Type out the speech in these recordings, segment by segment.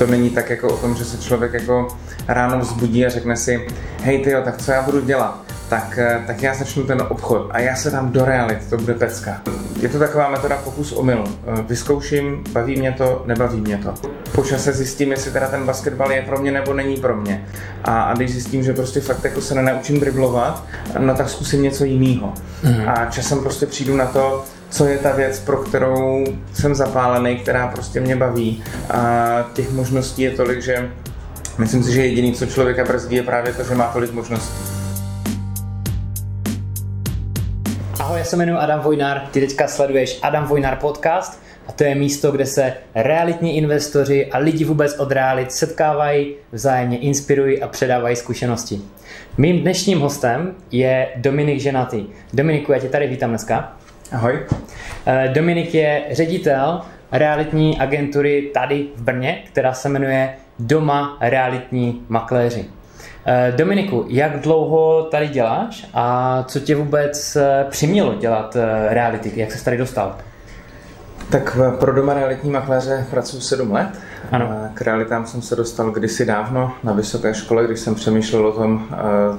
to není tak jako o tom, že se člověk jako ráno vzbudí a řekne si, hej ty tak co já budu dělat? Tak, eh, tak já začnu ten obchod a já se dám do realit, to bude pecka. Je to taková metoda pokus omyl. Eh, vyzkouším, baví mě to, nebaví mě to. Po čase zjistím, jestli teda ten basketbal je pro mě nebo není pro mě. A, a když zjistím, že prostě fakt jako se nenaučím driblovat, no tak zkusím něco jiného. Mm. A časem prostě přijdu na to, co je ta věc, pro kterou jsem zapálený, která prostě mě baví. A těch možností je tolik, že myslím si, že jediný, co člověka brzdí, je právě to, že má tolik možností. Ahoj, já se jmenuji Adam Vojnár, ty teďka sleduješ Adam Vojnár podcast a to je místo, kde se realitní investoři a lidi vůbec od realit setkávají, vzájemně inspirují a předávají zkušenosti. Mým dnešním hostem je Dominik Ženatý. Dominiku, já tě tady vítám dneska. Ahoj. Eh, Dominik je ředitel realitní agentury tady v Brně, která se jmenuje Doma realitní makléři. Eh, Dominiku, jak dlouho tady děláš a co tě vůbec eh, přimělo dělat reality? Jak se tady dostal? Tak pro Doma realitní makléře pracuji 7 let. Ano. K realitám jsem se dostal kdysi dávno na vysoké škole, když jsem přemýšlel o tom,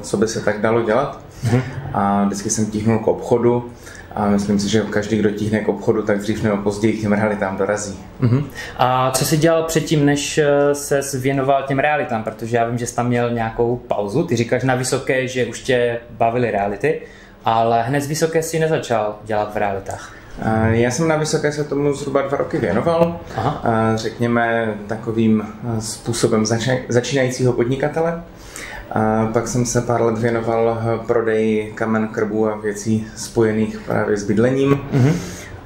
co by se tak dalo dělat. Mhm. A vždycky jsem tíhnul k obchodu a myslím si, že každý, kdo tíhne k obchodu, tak dřív nebo později k těm realitám dorazí. Uh-huh. A co jsi dělal předtím, než eh, se věnoval těm realitám? Protože já vím, že jsi tam měl nějakou pauzu. Ty říkáš na vysoké, že už tě bavily reality, ale hned z vysoké si nezačal dělat v realitách. Já jsem na Vysoké se tomu zhruba dva roky věnoval, Aha. řekněme takovým eh, způsobem začínajícího podnikatele. A pak jsem se pár let věnoval prodeji kamen, krbu a věcí spojených právě s bydlením. Mm-hmm.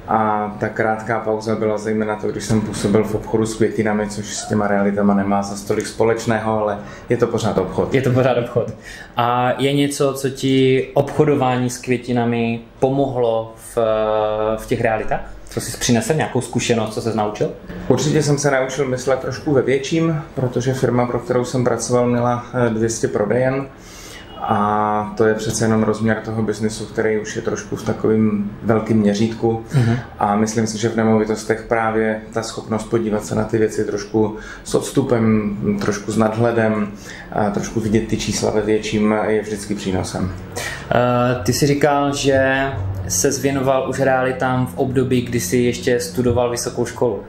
A ta krátká pauza byla zejména to, když jsem působil v obchodu s květinami, což s těma realitama nemá za stolik společného, ale je to pořád obchod. Je to pořád obchod. A je něco, co ti obchodování s květinami pomohlo v, v těch realitách? Co jsi přinesl, nějakou zkušenost, co se naučil? Určitě jsem se naučil myslet trošku ve větším, protože firma, pro kterou jsem pracoval, měla 200 eh, prodejen. A to je přece jenom rozměr toho biznesu, který už je trošku v takovém velkém měřítku. Mm-hmm. A myslím si, že v nemovitostech právě ta schopnost podívat se na ty věci trošku s odstupem, trošku s nadhledem, a trošku vidět ty čísla ve větším je vždycky přínosem. Uh, ty jsi říkal, že se zvěnoval už realitám v období, kdy jsi ještě studoval vysokou školu.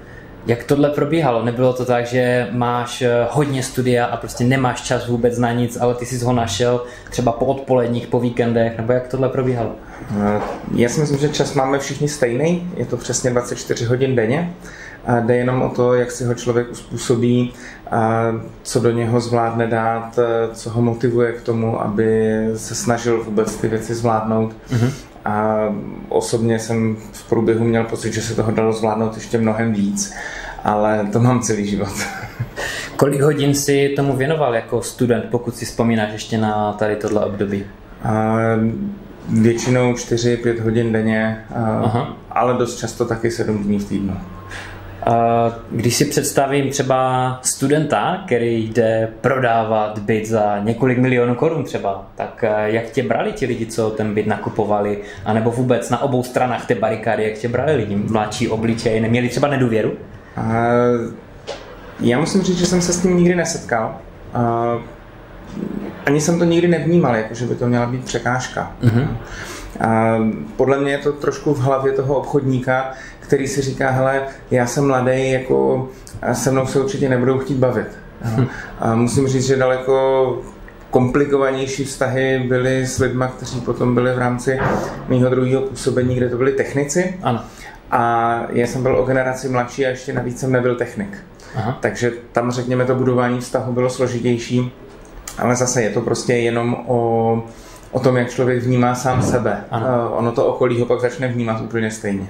Jak tohle probíhalo? Nebylo to tak, že máš eh, hodně studia a prostě nemáš čas vůbec na nic, ale ty jsi ho našel třeba po odpoledních, po víkendech, nebo jak tohle probíhalo? Eh, já si myslím, že čas máme všichni stejný, je to přesně 24 hodin denně. A jde jenom o to, jak si ho člověk uspůsobí, a co do něho zvládne dát, eh, co ho motivuje k tomu, aby se snažil vůbec ty věci zvládnout. Mm-hmm. A osobně jsem v průběhu měl pocit, že se toho dalo zvládnout ještě mnohem víc, ale to mám celý život. Kolik hodin si tomu věnoval jako student, pokud si vzpomínáš ještě na tady tohle období? A většinou 4-5 hodin denně, Aha. ale dost často taky 7 dní v týdnu. Když si představím třeba studenta, který jde prodávat byt za několik milionů korun třeba, tak eh, jak tě brali ti lidi, co ten byt nakupovali, anebo vůbec na obou stranách té barikády, jak tě brali lidi, mladší obličej, neměli třeba nedůvěru? Já musím říct, že jsem se s tím nikdy nesetkal. Ani jsem to nikdy nevnímal, jako že by to měla být překážka. Mm-hmm. A podle mě je to trošku v hlavě toho obchodníka, který si říká, hele, já jsem mladý, jako se mnou se určitě nebudou chtít bavit. Hm. A musím říct, že daleko komplikovanější vztahy byly s lidmi, kteří potom byli v rámci mého druhého působení, kde to byli technici. Ano. A já jsem byl o generaci mladší a ještě navíc jsem nebyl technik. Aha. Takže tam, řekněme, to budování vztahu bylo složitější, ale zase je to prostě jenom o, o tom, jak člověk vnímá sám sebe. Ano. Ono to okolí ho pak začne vnímat úplně stejně.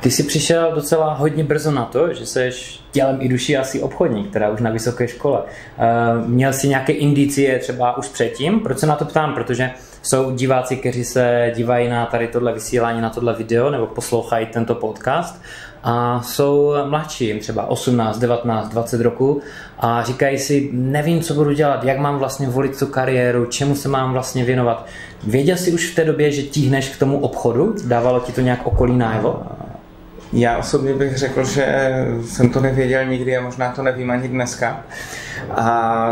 Ty jsi přišel docela hodně brzo na to, že jsi tělem i duší asi obchodník, teda už na vysoké škole. Eh, měl jsi nějaké indicie třeba už předtím? Proč se na to ptám? Protože jsou diváci, kteří se dívají na tady tohle vysílání, na tohle video nebo poslouchají tento podcast a jsou mladší, jim třeba 18, 19, 20 roku a říkají si, nevím, co budu dělat, jak mám vlastně volit tu kariéru, čemu se mám vlastně věnovat. Věděl jsi už v té době, že tíhneš k tomu obchodu? Dávalo ti to nějak okolí najevo? Já osobně bych řekl, že jsem to nevěděl nikdy a možná to nevím ani dneska. A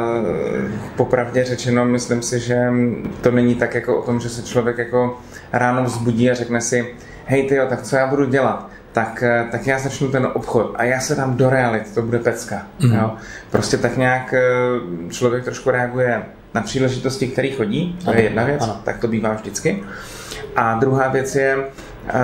popravdě řečeno, myslím si, že to není tak jako o tom, že se člověk jako ráno vzbudí a řekne si, hej tyjo, tak co já budu dělat? Tak, tak já začnu ten obchod a já se dám do reality, to bude pecka. Mm. Jo? Prostě tak nějak eh, člověk trošku reaguje na příležitosti, které chodí, to je jedna věc, ano. tak to bývá vždycky. A druhá věc je, eh,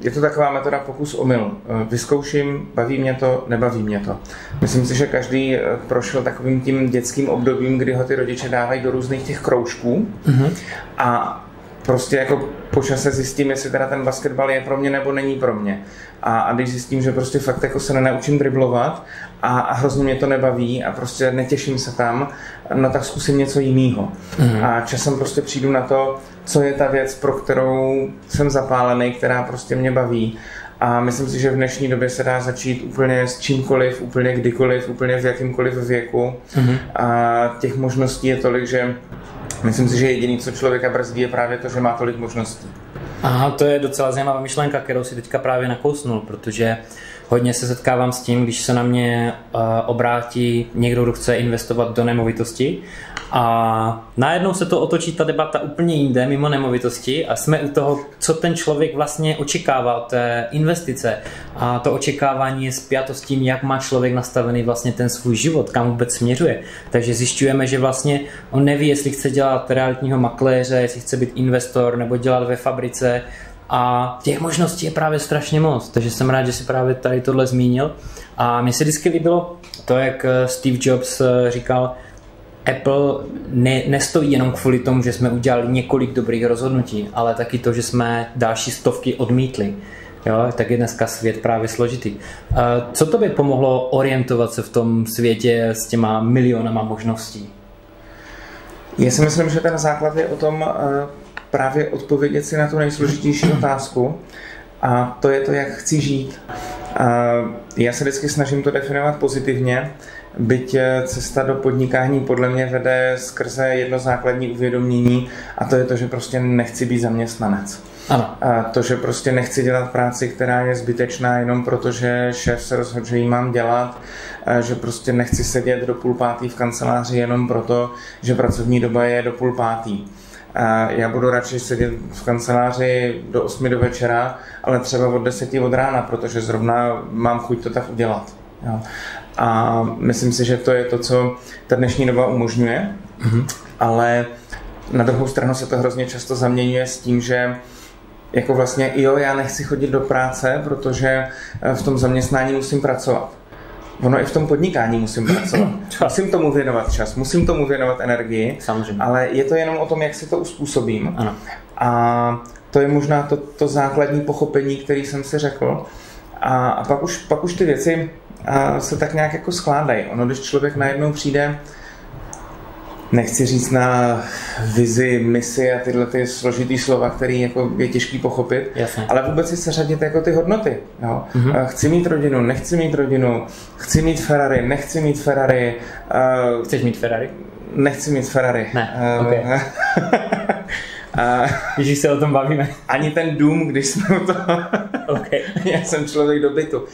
je to taková metoda pokus omyl. Eh, vyzkouším, baví mě to, nebaví mě to. Myslím si, že každý prošel takovým tím dětským obdobím, kdy ho ty rodiče dávají do různých těch kroužků mm-hmm. a prostě jako po čase zjistím, jestli teda ten basketbal je pro mě nebo není pro mě. A, a když zjistím, že prostě fakt jako se nenaučím driblovat a, a hrozně mě to nebaví a prostě netěším se tam, no tak zkusím něco jiného. Mm-hmm. A časem prostě přijdu na to, co je ta věc, pro kterou jsem zapálený, která prostě mě baví. A myslím si, že v dnešní době se dá začít úplně s čímkoliv, úplně kdykoliv, úplně v jakýmkoliv věku. Mm-hmm. A těch možností je tolik, že Myslím si, že jediný, co člověka brzdí, je právě to, že má tolik možností. Aha, to je docela zajímavá myšlenka, kterou si teďka právě nakousnul, protože hodně se setkávám s tím, když se na mě uh, obrátí někdo, kdo chce investovat do nemovitosti a najednou se to otočí ta debata úplně jinde, mimo nemovitosti a jsme u toho, co ten člověk vlastně očekává od té investice a to očekávání je spjato s tím, jak má člověk nastavený vlastně ten svůj život, kam vůbec směřuje. Takže zjišťujeme, že vlastně on neví, jestli chce dělat realitního makléře, jestli chce být investor nebo dělat ve fabrice, a těch možností je právě strašně moc, takže jsem rád, že si právě tady tohle zmínil. A mně se vždycky líbilo to, jak eh, Steve Jobs eh, říkal, Apple ne, nestojí jenom kvůli tomu, že jsme udělali několik dobrých rozhodnutí, ale taky to, že jsme další stovky odmítli. Jo, tak je dneska svět právě složitý. Eh, co to by pomohlo orientovat se v tom světě s těma milionama možností? Já si myslím, že ten základ je o tom právě odpovědět si na tu nejsložitější otázku a to je to, jak chci žít. Já se vždycky snažím to definovat pozitivně, byť cesta do podnikání podle mě vede skrze jedno základní uvědomění a to je to, že prostě nechci být zaměstnanec. Ano. A to, že prostě nechci dělat práci, která je zbytečná jenom proto, že šéf se rozhodl, že ji mám dělat, že prostě nechci sedět do půl pátý v kanceláři jenom proto, že pracovní doba je do půl pátý. A já budu radši sedět v kanceláři do 8 do večera, ale třeba od 10 od rána, protože zrovna mám chuť to tak udělat. Jo. A myslím si, že to je to, co ta dnešní doba umožňuje, mm-hmm. ale na druhou stranu se to hrozně často zaměňuje s tím, že jako vlastně jo, já nechci chodit do práce, protože v tom zaměstnání musím pracovat. Ono i v tom podnikání musím pracovat. musím tomu věnovat čas, musím tomu věnovat energii, Samozřejmě. ale je to jenom o tom, jak si to uspůsobím. Ano. A to je možná to, to základní pochopení, který jsem si řekl. A, a pak, už, pak už ty věci a, se tak nějak jako skládají. Ono, když člověk najednou přijde nechci říct na vizi, misi a tyhle ty složitý slova, který jako je těžký pochopit, Jasně. ale vůbec si seřadit jako ty hodnoty. Jo? Mm-hmm. Chci mít rodinu, nechci mít rodinu, chci mít Ferrari, nechci mít Ferrari. Uh, Chceš mít Ferrari? Nechci mít Ferrari. Ne, uh, okay. A když se o tom bavíme. Ani ten dům, když jsme o to... okay. Já jsem člověk do bytu.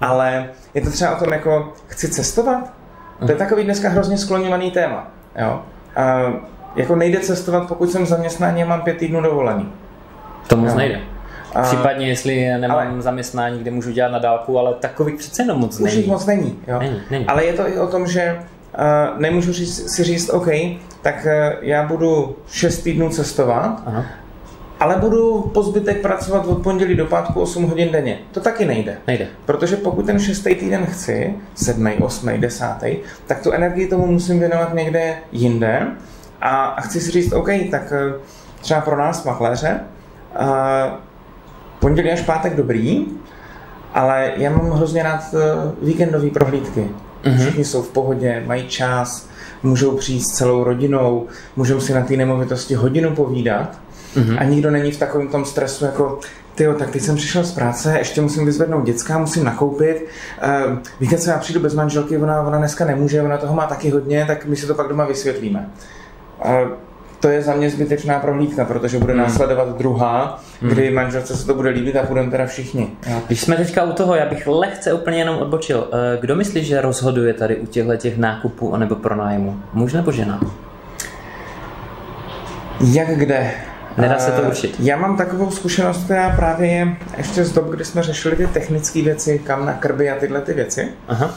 Ale je to třeba o tom, jako chci cestovat? To je mhm. takový dneska hrozně skloněvaný téma. Jo? A jako nejde cestovat, pokud jsem zaměstnání a mám pět týdnů dovolený. To moc jo. nejde. A... Případně, jestli nemám ale... zaměstnání, kde můžu dělat na dálku, ale takový přece jenom moc není. Už moc není, jo. není, není. Ale je to i o tom, že uh, nemůžu říct, si říct, OK, tak uh, já budu 6 týdnů cestovat, Aha ale budu po zbytek pracovat od pondělí do pátku 8 hodin denně. To taky nejde. Nejde. Protože pokud ten šestý týden chci, sedmý, osmý, desátý, tak tu energii tomu musím věnovat někde jinde. A, a chci si říct, OK, tak eh, třeba pro nás makléře, a pondělí až pátek dobrý, ale já mám hrozně rád eh, víkendové prohlídky. Mm-hmm. Všichni jsou v pohodě, mají čas, můžou přijít s celou rodinou, můžou si na té nemovitosti hodinu povídat mm-hmm. a nikdo není v takovém tom stresu jako Tyjo, tak teď jsem přišel z práce, ještě musím vyzvednout děcka, musím nakoupit. Uh, víte co, já přijdu bez manželky, ona, ona dneska nemůže, ona toho má taky hodně, tak my si to pak doma vysvětlíme. Uh, to je za mě zbytečná prohlídka, protože bude hmm. následovat druhá, hmm. kdy manželce se to bude líbit a budeme teda všichni. Když jsme teďka u toho, já bych lehce úplně jenom odbočil. Eh, kdo myslí, že rozhoduje tady u těchto těch nákupů nebo pronájmu? Muž nebo žena? Jak kde? Nedá se to eh, určit. Já mám takovou zkušenost, která právě je ještě z dob, kdy jsme řešili ty technické věci, kam na krby a tyhle ty věci. Aha.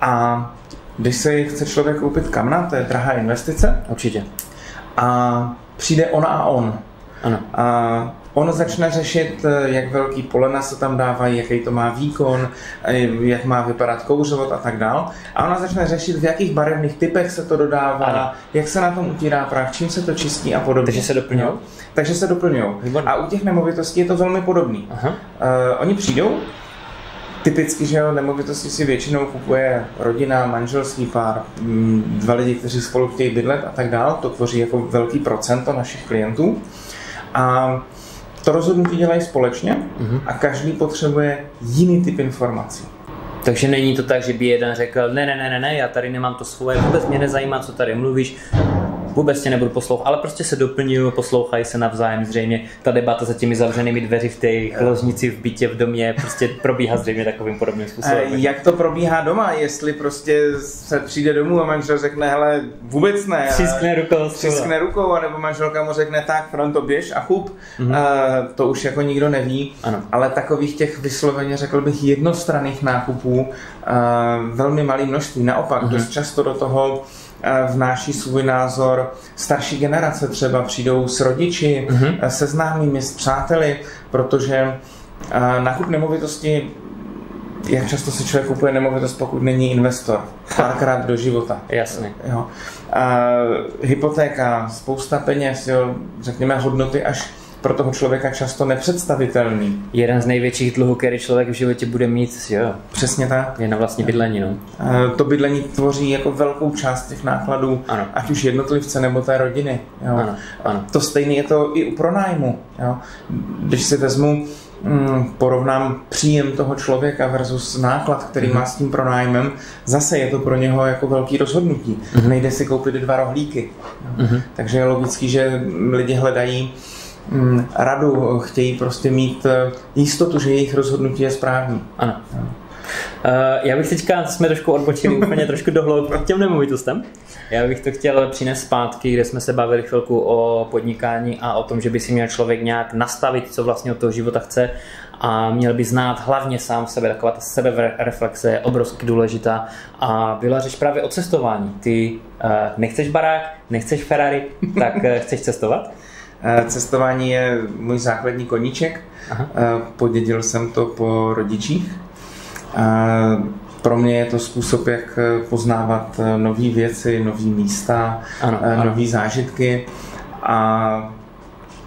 A když se chce člověk koupit kamna, to je drahá investice. Určitě. A přijde ona a on. Ano. A on začne řešit, eh, jak velký polena se tam dávají, jaký to má výkon, eh, jak má vypadat kouřovod a tak dál. A ona začne řešit, v jakých barevných typech se to dodává, ano. jak se na tom utírá prach, čím se to čistí a podobně. Takže se doplňují? Takže se doplňují. A u těch nemovitostí je to velmi podobný. Aha. Uh, oni přijdou, typicky, že jo, nemovitosti si většinou kupuje rodina, manželský pár, mm, dva lidi, kteří spolu chtějí bydlet a tak dále. To tvoří jako velký procento našich klientů. A to rozhodnutí dělají společně uh-huh. a každý potřebuje jiný typ informací. Takže není to tak, že by jeden řekl, ne, ne, ne, ne, ne, já tady nemám to svoje, vůbec mě nezajímá, co tady mluvíš, vůbec tě nebudu poslouchat, ale prostě se doplňují, poslouchají se navzájem zřejmě. Ta debata za těmi zavřenými dveři v té ložnici v bytě v domě prostě probíhá zřejmě takovým podobným způsobem. Jak to probíhá doma, jestli prostě se přijde domů a manžel řekne, hele, vůbec ne. Přiskne rukou. Přiskne rukou, anebo manželka mu řekne, tak, Fronto, běž a chup. Mm-hmm. Uh, to už jako nikdo neví, ano. ale takových těch vysloveně, řekl bych, jednostranných nákupů uh, velmi malý množství. Naopak, mm-hmm. dost často do toho vnáší svůj názor. Starší generace třeba přijdou s rodiči, mm-hmm. se známými, s přáteli, protože nákup nemovitosti jak často si člověk kupuje nemovitost, pokud není investor. Párkrát do života. Jasně. Jo. A, hypotéka, spousta peněz, jo, řekněme hodnoty až pro toho člověka často nepředstavitelný. Jeden z největších dluhů, který člověk v životě bude mít, jo. Přesně tak. Je na vlastní bydlení, no. To bydlení tvoří jako velkou část těch nákladů, ano. ať už jednotlivce nebo té rodiny. Jo. Ano, ano. To stejné je to i u pronájmu. Jo. Když si vezmu mm, porovnám příjem toho člověka versus náklad, který mm-hmm. má s tím pronájmem, zase je to pro něho jako velký rozhodnutí. Mm-hmm. Nejde si koupit dva rohlíky. Mm-hmm. Takže je logický, že lidi hledají Mm, radu, chtějí prostě mít eh, jistotu, že jejich rozhodnutí je správný. Ano. Uh, já bych teďka, jsme trošku odbočili úplně trošku do hloubky těm nemovitostem. Já bych to chtěl přinést zpátky, kde jsme se bavili chvilku o podnikání a o tom, že by si měl člověk nějak nastavit, co vlastně od toho života chce a měl by znát hlavně sám sebe, taková ta sebereflexe je obrovsky důležitá a byla řeč právě o cestování. Ty uh, nechceš barák, nechceš Ferrari, tak chceš cestovat? Eh, cestování je můj základní koníček. Aha. Eh, podědil jsem to po rodičích. Pro mě je to způsob, jak eh, poznávat nové věci, nové místa, nové zážitky. A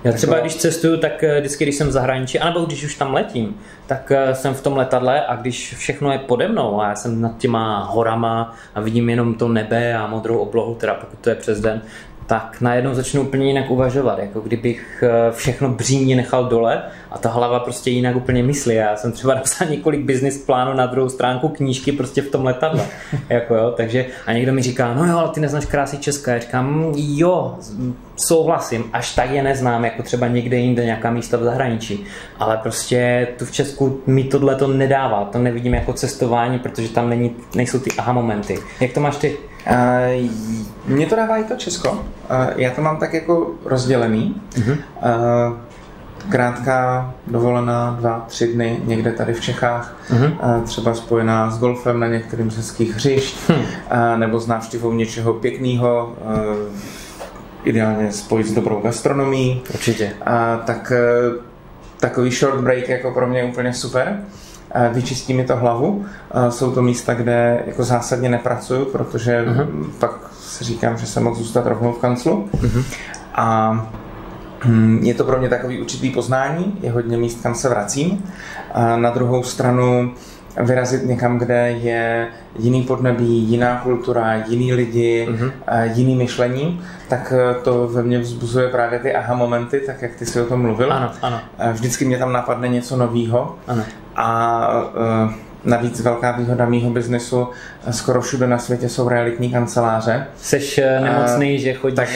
já třeba když cestuju, tak vždycky, když jsem v zahraničí, anebo když už tam letím, tak jsem v tom letadle a když všechno je pode mnou a já jsem nad těma horama a vidím jenom to nebe a modrou oblohu, teda pokud to je přes den, tak najednou začnu úplně jinak uvažovat, jako kdybych eh, všechno břímě nechal dole a ta hlava prostě jinak úplně myslí. Já jsem třeba napsal několik business plánů na druhou stránku knížky prostě v tom letadle. jako jo, takže a někdo mi říká, no jo, ale ty neznáš krásy Česka. Já říkám, jo, souhlasím, až tak je neznám, jako třeba někde jinde, nějaká místa v zahraničí. Ale prostě tu v Česku mi tohle to nedává, to nevidím jako cestování, protože tam není, nejsou ty aha momenty. Jak to máš ty? Uh, mně to dává i to Česko. Uh, já to mám tak jako rozdělený. Uh-huh. Uh, krátká dovolená, dva, tři dny někde tady v Čechách, uh-huh. třeba spojená s golfem na některým z hezkých hřišť, uh-huh. nebo s návštěvou něčeho pěkného, ideálně spojit s dobrou gastronomií. Určitě. Tak takový short break jako pro mě úplně super vyčistí mi to hlavu. Jsou to místa, kde jako zásadně nepracuju, protože uh-huh. pak si říkám, že jsem mohl zůstat rovnou v kanclu. Uh-huh. A hm, je to pro mě takový určitý poznání, je hodně míst, kam se vracím. A na druhou stranu vyrazit někam, kde je jiný podnebí, jiná kultura, jiný lidi, uh-huh. jiný myšlení, tak eh, to ve mně vzbuzuje právě ty aha momenty, tak jak ty si o tom mluvil. Ano, ano. Vždycky mě tam napadne něco nového. Ano. A uh, Navíc velká výhoda mýho biznesu, skoro všude na světě jsou realitní kanceláře. Jsi eh, nemocný, uh, že chodíš tak,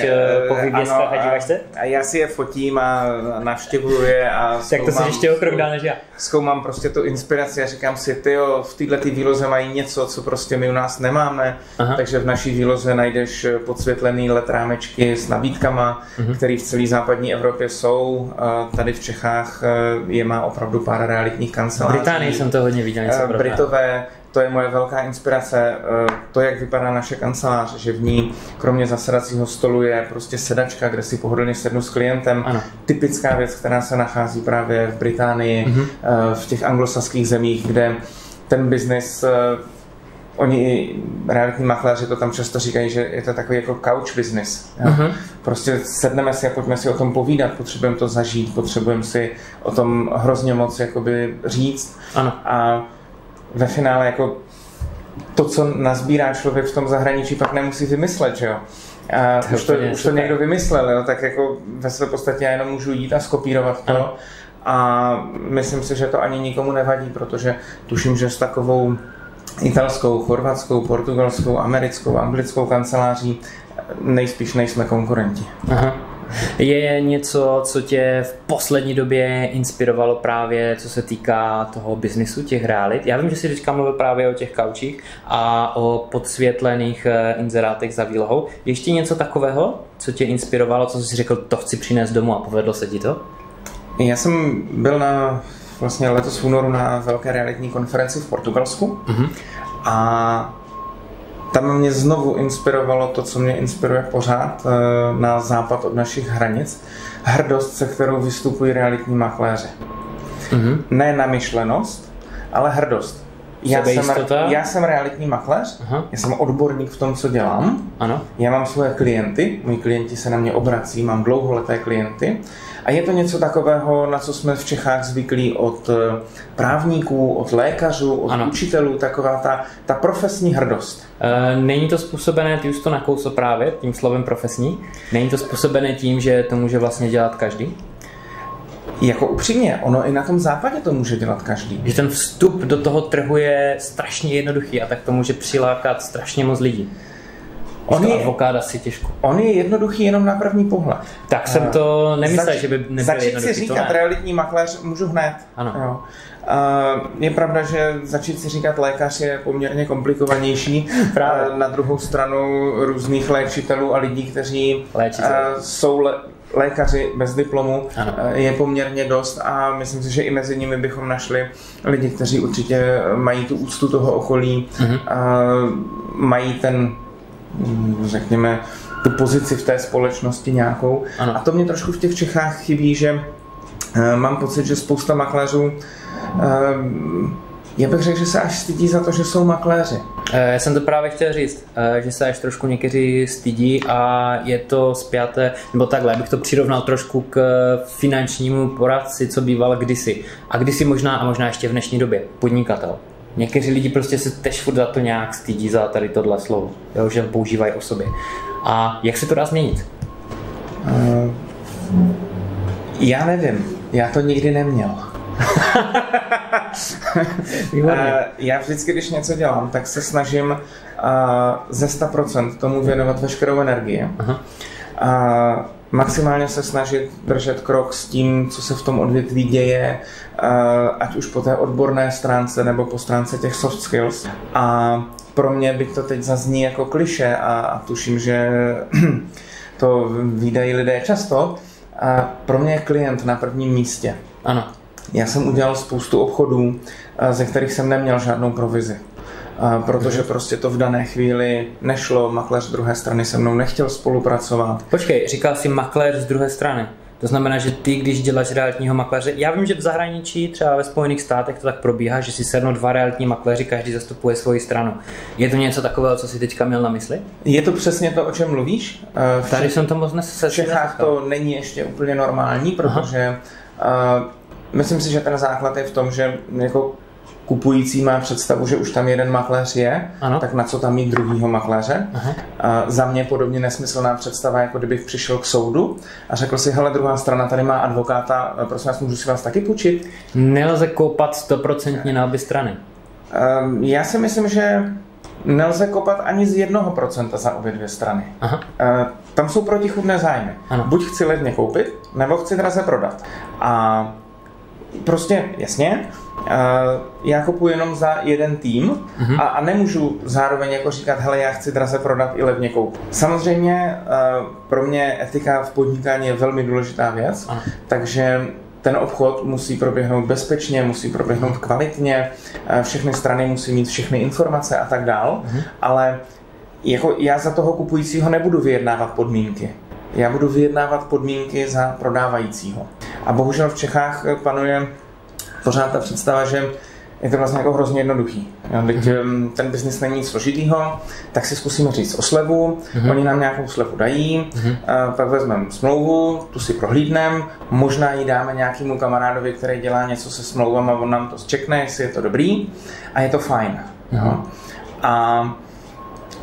po výbězkách a díváš se? A já si je fotím a navštěvuju je a Tak to jsi ještě o krok dál než já. Zkoumám prostě tu inspiraci a říkám si, ty v této výloze mají něco, co prostě my u nás nemáme, Aha. takže v naší výloze najdeš podsvětlený let rámečky s nabídkama, uh-huh. které v celé západní Evropě jsou. Tady v Čechách je má opravdu pár realitních kanceláří. V Británii jsem to hodně viděl. Něco Britové, to je moje velká inspirace, eh, to, jak vypadá naše kancelář, že v ní kromě zasedacího stolu je prostě sedačka, kde si pohodlně sednu s klientem. Ano. Typická věc, která se nachází právě v Británii, mm-hmm. v těch anglosaských zemích, kde ten biznis eh, oni, realitní makléři to tam často říkají, že je to takový jako couch business. Uh-huh. Prostě sedneme si a pojďme si o tom povídat, potřebujeme to zažít, potřebujeme si o tom hrozně moc jakoby říct. Ano. A ve finále jako to, co nazbírá člověk v tom zahraničí, pak nemusí vymyslet, že jo. A to už, to, už to někdo vymyslel, jo? tak jako ve své podstatě já jenom můžu jít a skopírovat to. Ano. A myslím si, že to ani nikomu nevadí, protože tuším, že s takovou italskou, chorvatskou, portugalskou, americkou, anglickou kanceláří nejspíš nejsme konkurenti. Aha. Je něco, co tě v poslední době inspirovalo právě, co se týká toho biznisu, těch realit? Já vím, že jsi teďka mluvil právě o těch kaučích a o podsvětlených eh, inzerátech za výlohou. Ještě něco takového, co tě inspirovalo, co jsi řekl, to chci přinést domů a povedlo se ti to? Já jsem byl na vlastně letos v únoru na velké realitní konferenci v Portugalsku mm-hmm. a tam mě znovu inspirovalo to, co mě inspiruje pořád eh, na západ od našich hranic. Hrdost, se kterou vystupují realitní makléři. Mm-hmm. Ne namyšlenost, ale hrdost. Já jsem, já jsem realitní makléř, Aha. já jsem odborník v tom, co dělám. Ano. Já mám svoje klienty, moji klienti se na mě obrací, mám dlouholeté klienty a je to něco takového, na co jsme v Čechách zvyklí od eh, právníků, od lékařů, od ano. učitelů, taková ta, ta profesní hrdost. E, není to způsobené, ty už to nakousl právě tím slovem profesní, není to způsobené tím, že to může vlastně dělat každý? Jako upřímně, ono i na tom západě to může dělat každý. Že ten vstup do toho trhu je strašně jednoduchý a tak to může přilákat strašně moc lidí. On je, advokát asi těžko. On je jednoduchý jenom na první pohled. Tak jsem to nemyslel, Zač, že by nebyl Začít jednoduchý, si říkat ne. realitní makléř můžu hned. Ano. Jo. Uh, je pravda, že začít si říkat lékař je poměrně komplikovanější. Právě. Na druhou stranu různých léčitelů a lidí, kteří uh, jsou le- lékaři bez diplomu ano. je poměrně dost a myslím si, že i mezi nimi bychom našli lidi, kteří určitě mají tu úctu toho okolí, uh-huh. mají ten řekněme, tu pozici v té společnosti nějakou. Ano. A to mě trošku v těch Čechách chybí, že uh, mám pocit, že spousta makléřů uh, já bych řekl, že se až stydí za to, že jsou makléři. Já jsem to právě chtěl říct, že se až trošku někteří stydí a je to spjaté, nebo takhle, bych to přirovnal trošku k finančnímu poradci, co býval kdysi. A kdysi možná, a možná ještě v dnešní době, podnikatel. Někteří lidi prostě se tež furt za to nějak stydí za tady tohle slovo, jo, že používají o sobě. A jak se to dá změnit? Uh, já nevím, já to nikdy neměl. uh, já vždycky, když něco dělám, tak se snažím uh, ze 100% tomu věnovat veškerou energii. Uh-huh. Uh, maximálně se snažit držet krok s tím, co se v tom odvětví děje, eh, ať už po té odborné stránce nebo po stránce těch soft skills. A pro mě by to teď zazní jako kliše a, a tuším, že to výdají lidé často. A pro mě je klient na prvním místě. Ano. Já jsem udělal spoustu obchodů, eh, ze kterých jsem neměl žádnou provizi protože prostě to v dané chvíli nešlo, makléř z druhé strany se mnou nechtěl spolupracovat. Počkej, říkal jsi makléř z druhé strany. To znamená, že ty, když děláš realitního makléře, já vím, že v zahraničí, třeba ve Spojených státech to tak probíhá, že si sednou dva realitní makléři, každý zastupuje svoji stranu. Je to něco takového, co si teďka měl na mysli? Je to přesně to, o čem mluvíš. V Tady jsem to moc nesl. V Čechách to není ještě úplně normální, protože uh, myslím si, že ten základ je v tom, že jako kupující má představu, že už tam jeden makléř je, ano. tak na co tam mít druhýho makléře. Aha. A za mě podobně nesmyslná představa, jako kdybych přišel k soudu a řekl si, hele, druhá strana tady má advokáta, prosím vás, můžu si vás taky půjčit? Nelze koupat stoprocentně na obě strany. Um, já si myslím, že nelze kopat ani z jednoho procenta za obě dvě strany. Aha. Uh, tam jsou protichudné zájmy. Ano. Buď chci levně koupit, nebo chci draze prodat. A prostě, jasně, já kupuji jenom za jeden tým mm-hmm. a, a nemůžu zároveň jako říkat, hele, já chci draze prodat i levně koupit. Samozřejmě pro mě etika v podnikání je velmi důležitá věc, takže ten obchod musí proběhnout bezpečně, musí proběhnout kvalitně, všechny strany musí mít všechny informace a tak dál, mm-hmm. ale jako já za toho kupujícího nebudu vyjednávat podmínky. Já budu vyjednávat podmínky za prodávajícího. A bohužel v Čechách panuje pořád ta představa, že je to vlastně jako hrozně jednoduchý. Jo, teď mm-hmm. ten biznis není nic složitýho, tak si zkusíme říct o slevu, mm-hmm. oni nám nějakou slevu dají, mm-hmm. a pak vezmeme smlouvu, tu si prohlídneme, možná ji dáme nějakému kamarádovi, který dělá něco se smlouvama, on nám to zčekne, jestli je to dobrý a je to fajn. Mm-hmm. Jo. A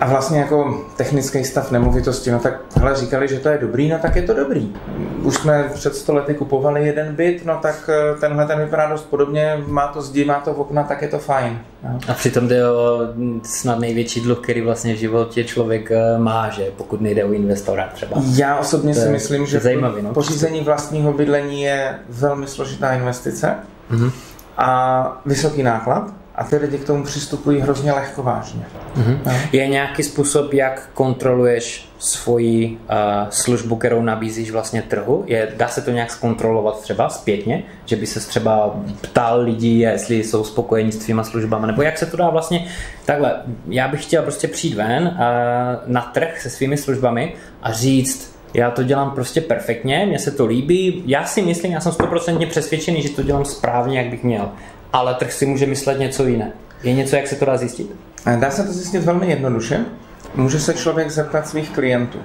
a vlastně jako technický stav nemovitosti, no tak hele, říkali, že to je dobrý, no tak je to dobrý. Už jsme před sto lety kupovali jeden byt, no tak eh, tenhle ten vypadá dost podobně, má to zdi, má to okna, tak je to fajn. No. A přitom jde o snad největší dluh, který vlastně v životě člověk eh, má, že pokud nejde o investora třeba. Já osobně to si myslím, že zajímavý, no, pořízení vlastního bydlení je velmi složitá investice mm-hmm. a vysoký náklad a ty lidi k tomu přistupují hrozně lehkovážně. Mm-hmm. No. Je nějaký způsob, jak kontroluješ svoji uh, službu, kterou nabízíš vlastně trhu? Je, dá se to nějak zkontrolovat třeba zpětně? Že by se třeba ptal lidí, jestli jsou spokojení s tvýma službami? Nebo jak se to dá vlastně takhle? Já bych chtěl prostě přijít ven uh, na trh se svými službami a říct, já to dělám prostě perfektně, mně se to líbí, já si myslím, já jsem stoprocentně přesvědčený, že to dělám správně, jak bych měl ale trh si může myslet něco jiné. Je něco, jak se to dá zjistit? Dá se to zjistit velmi jednoduše. Může se člověk zeptat svých klientů.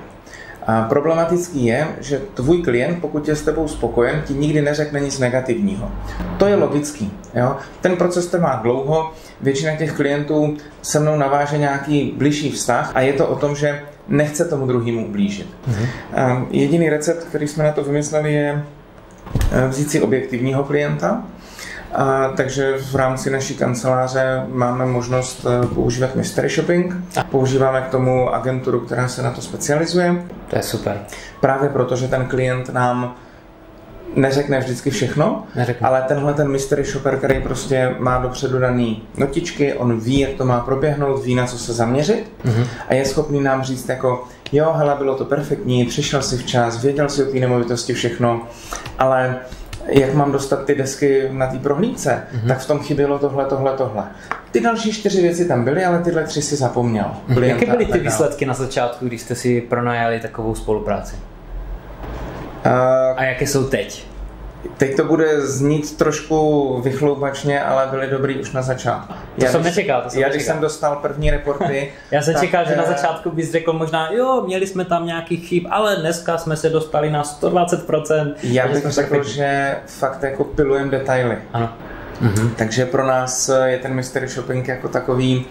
A problematický je, že tvůj klient, pokud je s tebou spokojen, ti nikdy neřekne nic negativního. To je logický. Jo? Ten proces trvá dlouho, většina těch klientů se mnou naváže nějaký blížší vztah a je to o tom, že nechce tomu druhému ublížit. Mm-hmm. Jediný recept, který jsme na to vymysleli, je eh, vzít si objektivního klienta, a, takže v rámci naší kanceláře máme možnost eh, používat mystery shopping. Používáme k tomu agenturu, která se na to specializuje. To je super. Právě proto, že ten klient nám neřekne vždycky všechno, neřekne. ale tenhle ten mystery shopper, který prostě má dopředu daný notičky, on ví, jak to má proběhnout, ví, na co se zaměřit mm-hmm. a je schopný nám říct jako, jo, hele, bylo to perfektní, přišel si včas, věděl si o té nemovitosti všechno, ale jak mám dostat ty desky na té prohlídce, mm-hmm. tak v tom chybělo tohle, tohle, tohle. Ty další čtyři věci tam byly, ale tyhle tři si zapomněl. Mm-hmm. Jaké byly ty výsledky na začátku, když jste si pronajali takovou spolupráci? Uh, A jaké jsou teď? Teď to bude znít trošku vychloubačně, ale byly dobrý už na začátku. To já jsem když, nečekal. To jsem já nečekal. když jsem dostal první reporty... já jsem tak, čekal, že na eh, začátku bys řekl možná, jo, měli jsme tam nějaký chyb, ale dneska jsme se dostali na 120%. Já bych řekl, že fakt jako pilujeme detaily. Ano. Mhm. Takže pro nás je ten mystery shopping jako takový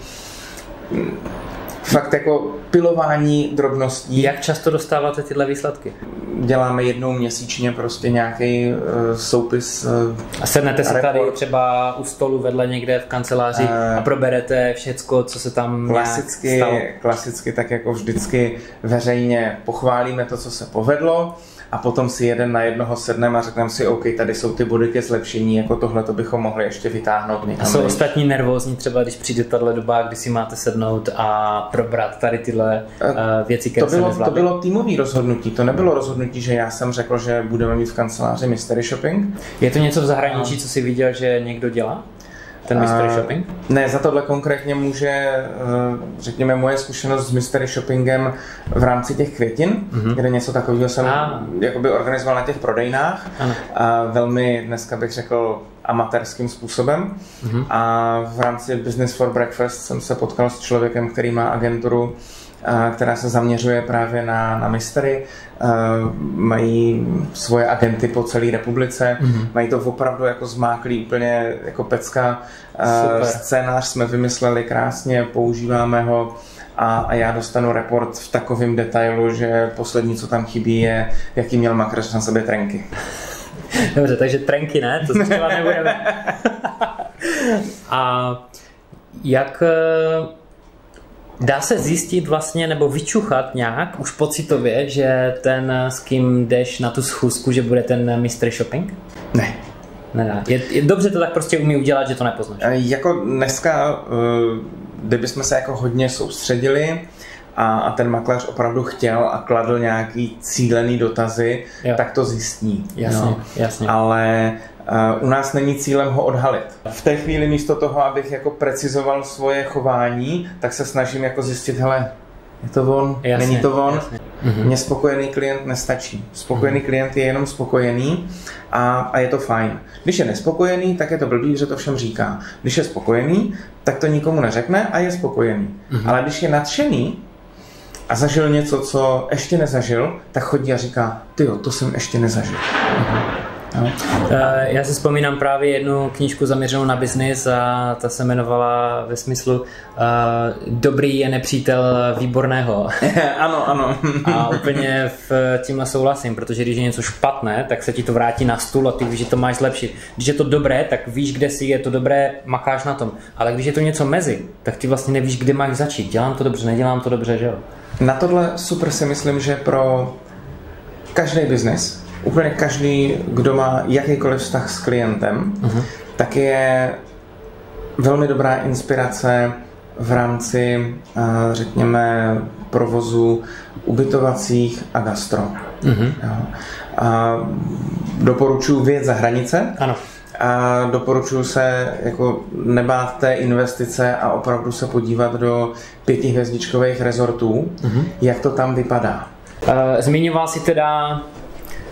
fakt jako pilování drobností. Jak často dostáváte tyhle výsledky? Děláme jednou měsíčně prostě nějaký uh, soupis. Uh, a sednete si tady třeba u stolu vedle někde v kanceláři uh, a proberete všecko, co se tam klasicky, stalo? Klasicky tak jako vždycky veřejně pochválíme to, co se povedlo a potom si jeden na jednoho sedneme a řekneme si, OK, tady jsou ty body ke zlepšení, jako tohle to bychom mohli ještě vytáhnout někam. A jsou ostatní nervózní třeba, když přijde tahle doba, kdy si máte sednout a probrat tady tyhle uh, věci, které to bylo, to bylo týmový rozhodnutí, to nebylo rozhodnutí, že já jsem řekl, že budeme mít v kanceláři mystery shopping. Je to něco v zahraničí, co si viděl, že někdo dělá? Ten mystery shopping? Ne, za tohle konkrétně může, eh, řekněme, moje zkušenost s mystery shoppingem v rámci těch květin, mm-hmm. kde něco takového jsem ah. jakoby organizoval na těch prodejnách. Ano. A velmi, dneska bych řekl, amatérským způsobem. Mm-hmm. A v rámci Business for Breakfast jsem se potkal s člověkem, který má agenturu, která se zaměřuje právě na, na mystery. Mají svoje agenty po celé republice, mm-hmm. mají to opravdu jako zmáklý úplně jako pecka. Super. Scénář jsme vymysleli krásně, používáme ho a, a já dostanu report v takovém detailu, že poslední, co tam chybí, je, jaký měl makroš na sobě trenky. Dobře, takže trenky ne, to třeba nebudeme. a jak Dá se zjistit vlastně nebo vyčuchat nějak už pocitově, že ten, s kým jdeš na tu schůzku, že bude ten mystery shopping? Ne. Nedá. Je, je, dobře to tak prostě umí udělat, že to nepoznáš. Jako dneska, kdybychom se jako hodně soustředili, a, a ten makléř opravdu chtěl a kladl nějaký cílený dotazy, jo. tak to zjistí. Jasně, no. jasně. Ale uh, u nás není cílem ho odhalit. V té chvíli místo toho, abych jako precizoval svoje chování, tak se snažím jako zjistit, hele, je to on, jasně, není to on. Jasně. Mhm. Mně spokojený klient nestačí. Spokojený mm-hmm. klient je jenom spokojený a, a je to fajn. Když je nespokojený, tak je to blbý, že to všem říká. Když je spokojený, tak to nikomu neřekne a je spokojený. Mm-hmm. Ale když je nadšený, a zažil něco, co ještě nezažil, tak chodí a říká, ty to jsem ještě nezažil. No. Já si vzpomínám právě jednu knížku zaměřenou na biznis a ta se jmenovala ve smyslu uh, Dobrý je nepřítel výborného. ano, ano. a úplně v tímhle souhlasím, protože když je něco špatné, tak se ti to vrátí na stůl a ty víš, že to máš zlepšit. Když je to dobré, tak víš, kde si je to dobré, makáš na tom. Ale když je to něco mezi, tak ty vlastně nevíš, kde máš začít. Dělám to dobře, nedělám to dobře, že jo? Na tohle super si myslím, že pro každý biznis, úplně každý, kdo má jakýkoliv vztah s klientem, uh-huh. tak je velmi dobrá inspirace v rámci, řekněme, provozu ubytovacích a gastro. Uh-huh. A doporučuji věc za hranice. Ano a doporučuji se jako nebát té investice a opravdu se podívat do pětihvězdičkových rezortů, mm-hmm. jak to tam vypadá. Zmiňoval si teda,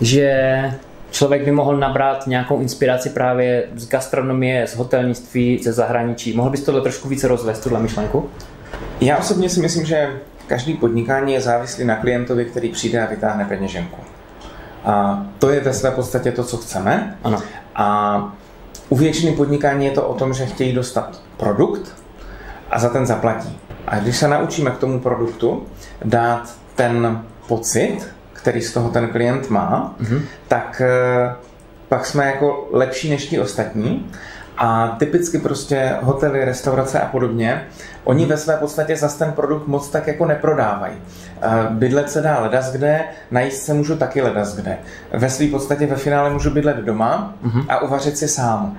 že člověk by mohl nabrat nějakou inspiraci právě z gastronomie, z hotelnictví, ze zahraničí. Mohl bys tohle trošku více rozvést, tuhle myšlenku? Já osobně si myslím, že každý podnikání je závislý na klientovi, který přijde a vytáhne peněženku. A to je ve své podstatě to, co chceme. Ano. A u většiny podnikání je to o tom, že chtějí dostat produkt a za ten zaplatí. A když se naučíme k tomu produktu dát ten pocit, který z toho ten klient má, mm-hmm. tak eh, pak jsme jako lepší než ti ostatní a typicky prostě hotely, restaurace a podobně, oni ve své podstatě zase ten produkt moc tak jako neprodávají. Bydlet se dá ledas kde, najíst se můžu taky ledas kde. Ve své podstatě ve finále můžu bydlet doma uh-huh. a uvařit si sám.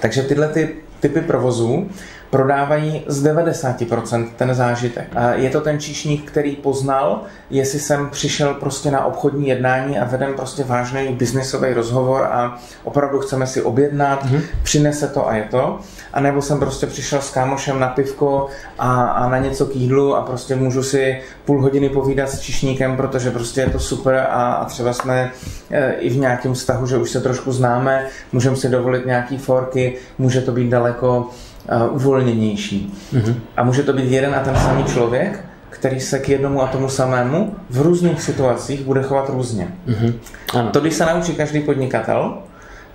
Takže tyhle ty typy provozů prodávají z 90% ten zážitek. Je to ten číšník, který poznal, jestli jsem přišel prostě na obchodní jednání a vedem prostě vážný biznisový rozhovor a opravdu chceme si objednat, mm-hmm. přinese to a je to. A nebo jsem prostě přišel s kámošem na pivko a, a na něco k jídlu a prostě můžu si půl hodiny povídat s čišníkem, protože prostě je to super a, a třeba jsme e, i v nějakém vztahu, že už se trošku známe, můžeme si dovolit nějaký forky, může to být daleko uh, uvolněnější. Mm-hmm. A může to být jeden a ten samý člověk, který se k jednomu a tomu samému v různých situacích bude chovat různě. Mm-hmm. Ano. To, když se naučí každý podnikatel,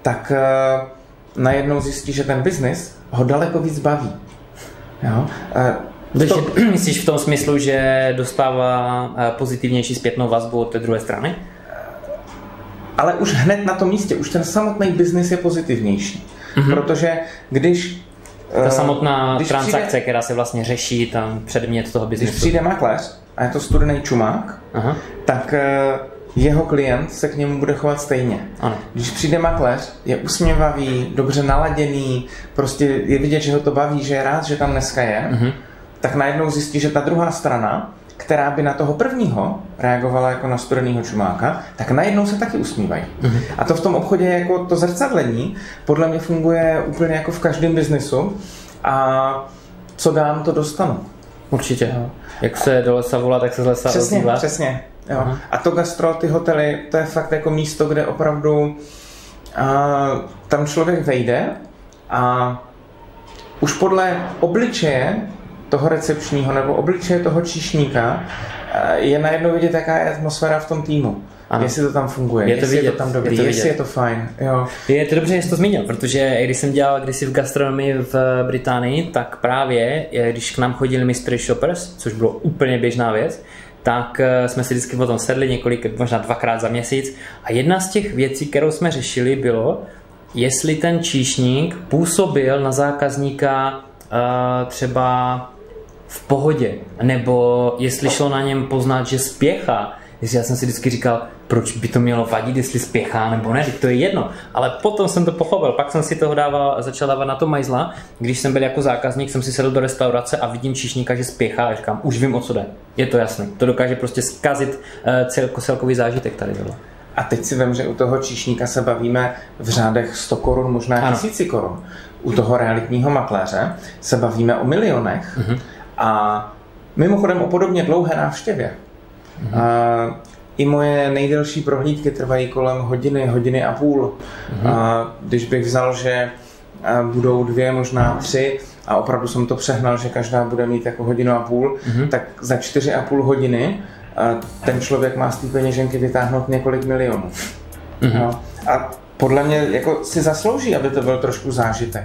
tak uh, najednou zjistí, že ten biznis ho daleko víc baví. Jo? Uh, to... Myslíš v tom smyslu, že dostává pozitivnější zpětnou vazbu od té druhé strany? Ale už hned na tom místě, už ten samotný biznis je pozitivnější. Mm-hmm. Protože když ta eh, samotná když transakce, přijde, která se vlastně řeší, tam předmět toho biznesu. Když přijde makléř a je to studený čumák, Aha. tak eh, jeho klient se k němu bude chovat stejně. Ano. Když přijde makléř, je usměvavý, dobře naladěný, prostě je vidět, že ho to baví, že je rád, že tam dneska je, uh-huh. tak najednou zjistí, že ta druhá strana, která by na toho prvního reagovala jako na studeného čumáka, tak najednou se taky usmívají. Uh-huh. A to v tom obchodě jako to zrcadlení podle mě funguje úplně jako v každém biznisu a co dám, to dostanu. Určitě. Jo. Jak se do lesa volá, tak se z lesa Přesně, ozývá. přesně. Jo. A to gastro, ty hotely, to je fakt jako místo, kde opravdu a, tam člověk vejde a už podle obličeje toho recepčního nebo obličeje toho číšníka eh, je najednou vidět, jaká je atmosféra v tom týmu. Ano. Jestli to tam funguje, je to jestli vidět, je to tam dobrý, je to jestli je to fajn. Jo. Je to dobře, že jsi to zmínil, protože když jsem dělal kdysi v gastronomii v Británii, tak právě, když k nám chodili mystery shoppers, což bylo úplně běžná věc, tak eh, jsme si vždycky potom sedli několik, možná dvakrát za měsíc a jedna z těch věcí, kterou jsme řešili, bylo, jestli ten číšník působil na zákazníka třeba v pohodě, nebo jestli šlo na něm poznat, že spěchá, jestli já jsem si vždycky říkal, proč by to mělo vadit, jestli spěchá nebo ne, to je jedno. Ale potom jsem to pochopil, pak jsem si toho dával, začal dávat na to majzla, když jsem byl jako zákazník, jsem si sedl do restaurace a vidím číšníka, že spěchá a říkám, už vím, o co jde. Je to jasné. To dokáže prostě zkazit uh, celko, celkový zážitek tady tohle. A teď si vím, že u toho číšníka se bavíme v řádech 100 korun, možná tisíci korun. U toho realitního makléře se bavíme o milionech. Uh-huh. A mimochodem o podobně dlouhé návštěvě. Uh-huh. A i moje nejdelší prohlídky trvají kolem hodiny, hodiny a půl. Uh-huh. A když bych vzal, že budou dvě, možná tři, a opravdu jsem to přehnal, že každá bude mít jako hodinu a půl, uh-huh. tak za čtyři a půl hodiny ten člověk má z té peněženky vytáhnout několik milionů. Uh-huh. No. A podle mě jako si zaslouží, aby to byl trošku zážitek.